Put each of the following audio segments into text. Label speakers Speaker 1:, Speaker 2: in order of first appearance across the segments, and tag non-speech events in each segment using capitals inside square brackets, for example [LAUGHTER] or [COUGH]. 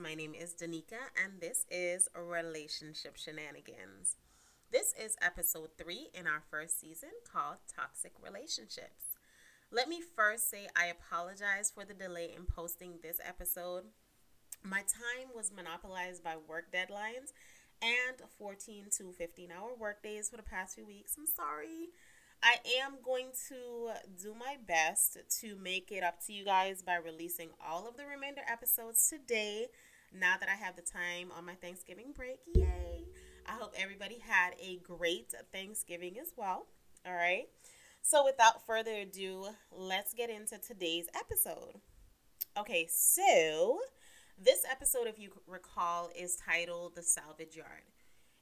Speaker 1: My name is Danica, and this is Relationship Shenanigans. This is episode three in our first season called Toxic Relationships. Let me first say I apologize for the delay in posting this episode. My time was monopolized by work deadlines and 14 to 15 hour workdays for the past few weeks. I'm sorry. I am going to do my best to make it up to you guys by releasing all of the remainder episodes today. Now that I have the time on my Thanksgiving break, yay! I hope everybody had a great Thanksgiving as well. All right. So, without further ado, let's get into today's episode. Okay, so this episode, if you recall, is titled The Salvage Yard.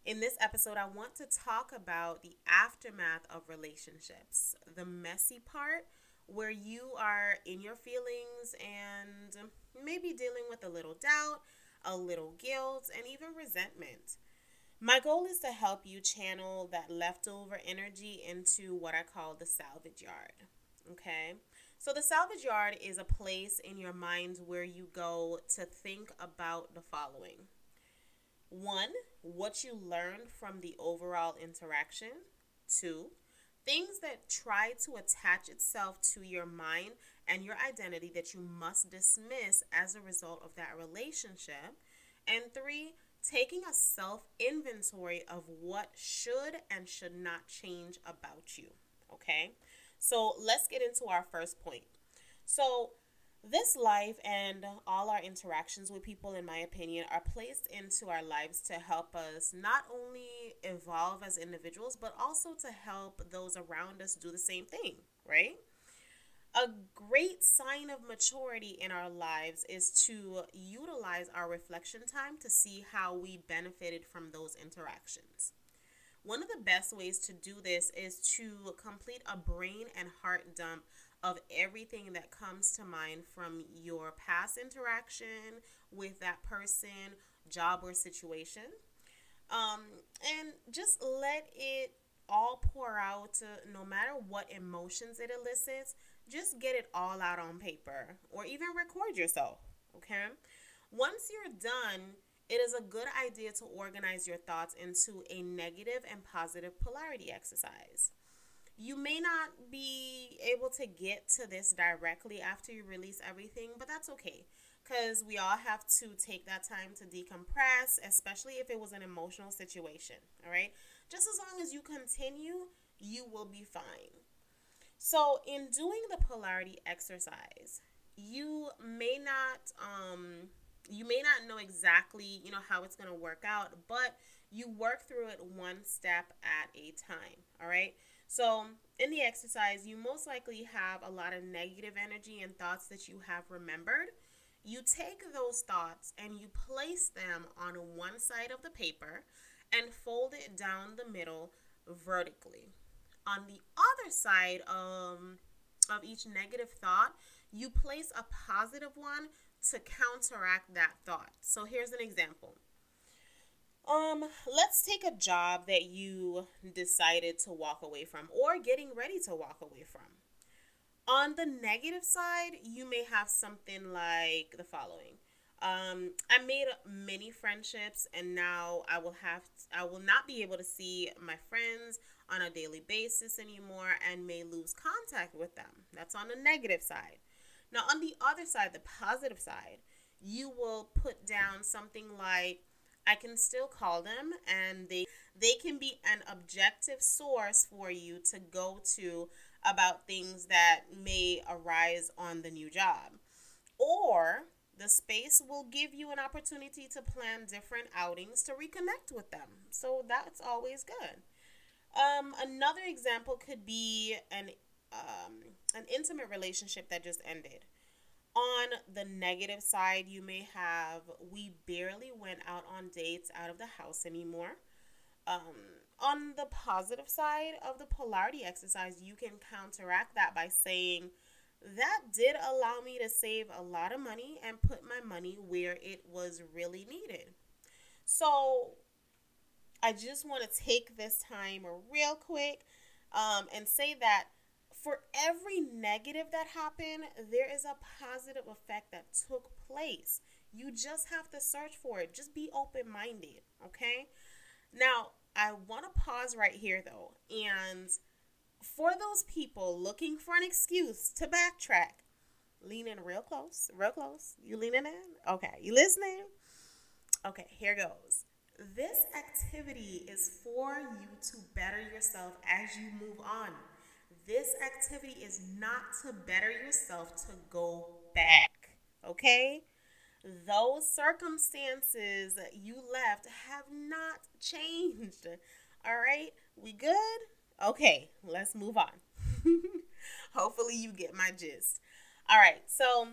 Speaker 1: In this episode, I want to talk about the aftermath of relationships, the messy part where you are in your feelings and maybe dealing with a little doubt, a little guilt, and even resentment. My goal is to help you channel that leftover energy into what I call the salvage yard. Okay? So, the salvage yard is a place in your mind where you go to think about the following one, what you learned from the overall interaction. Two, things that try to attach itself to your mind and your identity that you must dismiss as a result of that relationship. And three, taking a self inventory of what should and should not change about you. Okay, so let's get into our first point. So, this life and all our interactions with people, in my opinion, are placed into our lives to help us not only evolve as individuals, but also to help those around us do the same thing, right? A great sign of maturity in our lives is to utilize our reflection time to see how we benefited from those interactions. One of the best ways to do this is to complete a brain and heart dump of everything that comes to mind from your past interaction with that person, job, or situation. Um, and just let it all pour out, uh, no matter what emotions it elicits, just get it all out on paper or even record yourself. Okay. Once you're done, it is a good idea to organize your thoughts into a negative and positive polarity exercise. You may not be able to get to this directly after you release everything, but that's okay because we all have to take that time to decompress, especially if it was an emotional situation. All right. Just as long as you continue, you will be fine. So, in doing the polarity exercise, you may not um you may not know exactly, you know, how it's going to work out, but you work through it one step at a time, all right? So, in the exercise, you most likely have a lot of negative energy and thoughts that you have remembered. You take those thoughts and you place them on one side of the paper and fold it down the middle vertically. On the other side of, of each negative thought, you place a positive one to counteract that thought. So, here's an example um, let's take a job that you decided to walk away from or getting ready to walk away from. On the negative side, you may have something like the following. Um, I made many friendships and now I will have I will not be able to see my friends on a daily basis anymore and may lose contact with them. That's on the negative side. Now on the other side, the positive side, you will put down something like I can still call them and they they can be an objective source for you to go to about things that may arise on the new job. Or the space will give you an opportunity to plan different outings to reconnect with them. So that's always good. Um, another example could be an um, an intimate relationship that just ended. On the negative side, you may have we barely went out on dates out of the house anymore. Um, on the positive side of the polarity exercise, you can counteract that by saying, that did allow me to save a lot of money and put my money where it was really needed. So, I just want to take this time real quick um, and say that for every negative that happened, there is a positive effect that took place. You just have to search for it. Just be open minded, okay? Now, I want to pause right here though. And for those people looking for an excuse to backtrack, lean in real close, real close. You leaning in? Okay. You listening? Okay, here goes. This activity is for you to better yourself as you move on. This activity is not to better yourself to go back. Okay? Those circumstances you left have not changed. All right? We good? Okay, let's move on. [LAUGHS] Hopefully, you get my gist. All right, so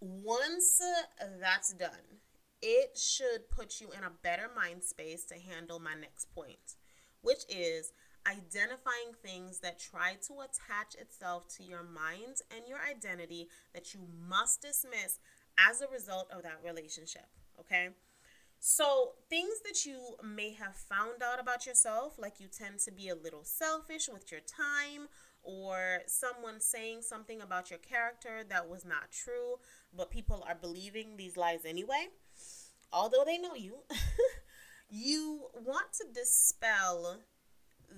Speaker 1: once uh, that's done, it should put you in a better mind space to handle my next point, which is identifying things that try to attach itself to your mind and your identity that you must dismiss as a result of that relationship. Okay. So, things that you may have found out about yourself, like you tend to be a little selfish with your time, or someone saying something about your character that was not true, but people are believing these lies anyway, although they know you, [LAUGHS] you want to dispel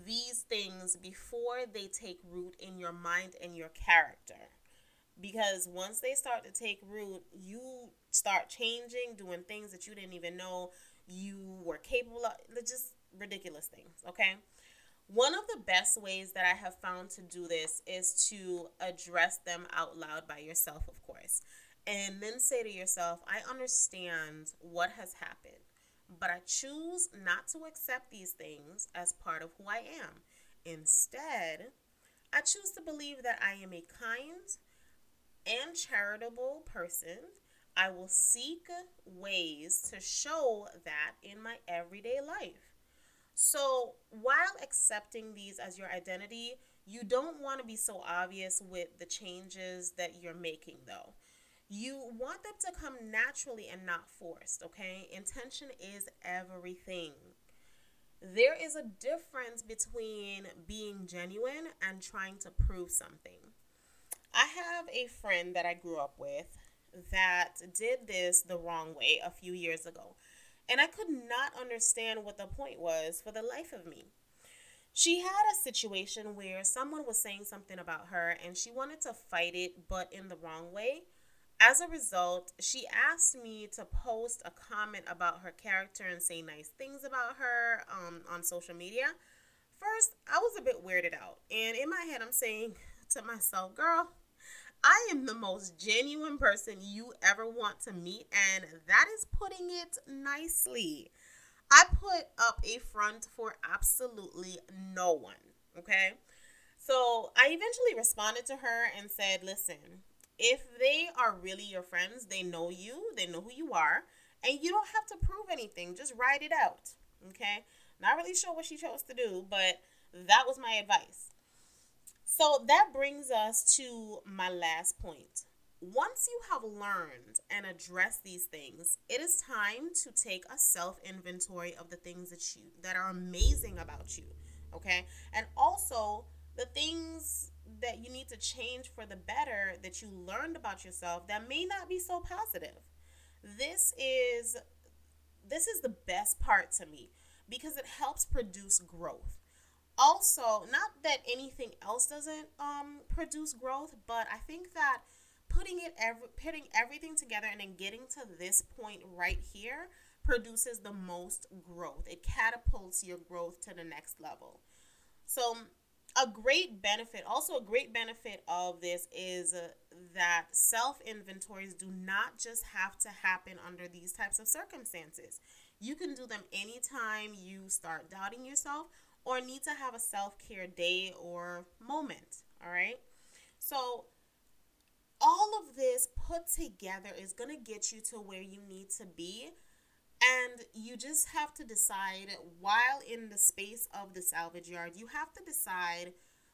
Speaker 1: these things before they take root in your mind and your character. Because once they start to take root, you start changing, doing things that you didn't even know you were capable of. Just ridiculous things, okay? One of the best ways that I have found to do this is to address them out loud by yourself, of course. And then say to yourself, I understand what has happened but I choose not to accept these things as part of who I am. Instead, I choose to believe that I am a kind and charitable person. I will seek ways to show that in my everyday life. So, while accepting these as your identity, you don't want to be so obvious with the changes that you're making, though. You want them to come naturally and not forced, okay? Intention is everything. There is a difference between being genuine and trying to prove something. I have a friend that I grew up with that did this the wrong way a few years ago, and I could not understand what the point was for the life of me. She had a situation where someone was saying something about her and she wanted to fight it, but in the wrong way. As a result, she asked me to post a comment about her character and say nice things about her um, on social media. First, I was a bit weirded out. And in my head, I'm saying [LAUGHS] to myself, girl, I am the most genuine person you ever want to meet. And that is putting it nicely. I put up a front for absolutely no one. Okay. So I eventually responded to her and said, listen, if they are really your friends, they know you, they know who you are, and you don't have to prove anything. Just write it out. Okay? Not really sure what she chose to do, but that was my advice. So that brings us to my last point. Once you have learned and addressed these things, it is time to take a self inventory of the things that you that are amazing about you, okay? And also the things that you need to change for the better that you learned about yourself that may not be so positive. This is this is the best part to me because it helps produce growth. Also, not that anything else doesn't um, produce growth, but I think that putting it every, putting everything together and then getting to this point right here produces the most growth. It catapults your growth to the next level. So a great benefit, also a great benefit of this is uh, that self inventories do not just have to happen under these types of circumstances. You can do them anytime you start doubting yourself or need to have a self care day or moment. All right. So, all of this put together is going to get you to where you need to be and you just have to decide while in the space of the salvage yard, you have to decide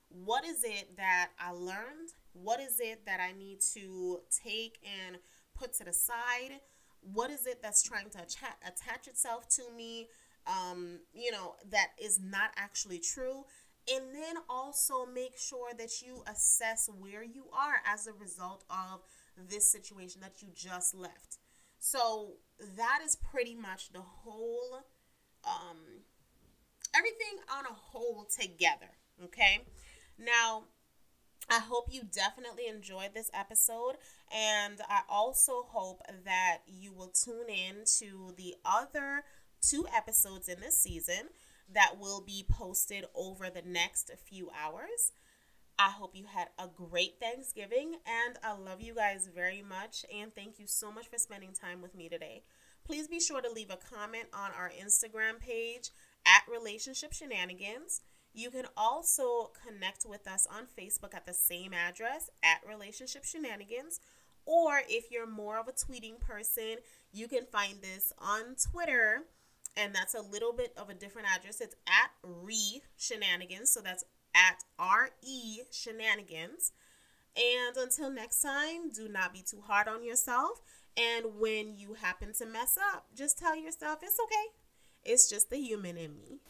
Speaker 1: what is it that I learned? What is it that I need to take and put to the side? What is it that's trying to attach, attach itself to me? Um, you know, that is not actually true. And then also make sure that you assess where you are as a result of this situation that you just left. So that is pretty much the whole, um, everything on a whole together. Okay. Now, I hope you definitely enjoyed this episode, and I also hope that you will tune in to the other two episodes in this season that will be posted over the next few hours. I hope you had a great Thanksgiving and I love you guys very much and thank you so much for spending time with me today. Please be sure to leave a comment on our Instagram page at Relationship Shenanigans. You can also connect with us on Facebook at the same address at Relationship Shenanigans. Or if you're more of a tweeting person, you can find this on Twitter, and that's a little bit of a different address. It's at Re Shenanigans, so that's at RE Shenanigans. And until next time, do not be too hard on yourself. And when you happen to mess up, just tell yourself it's okay. It's just the human in me.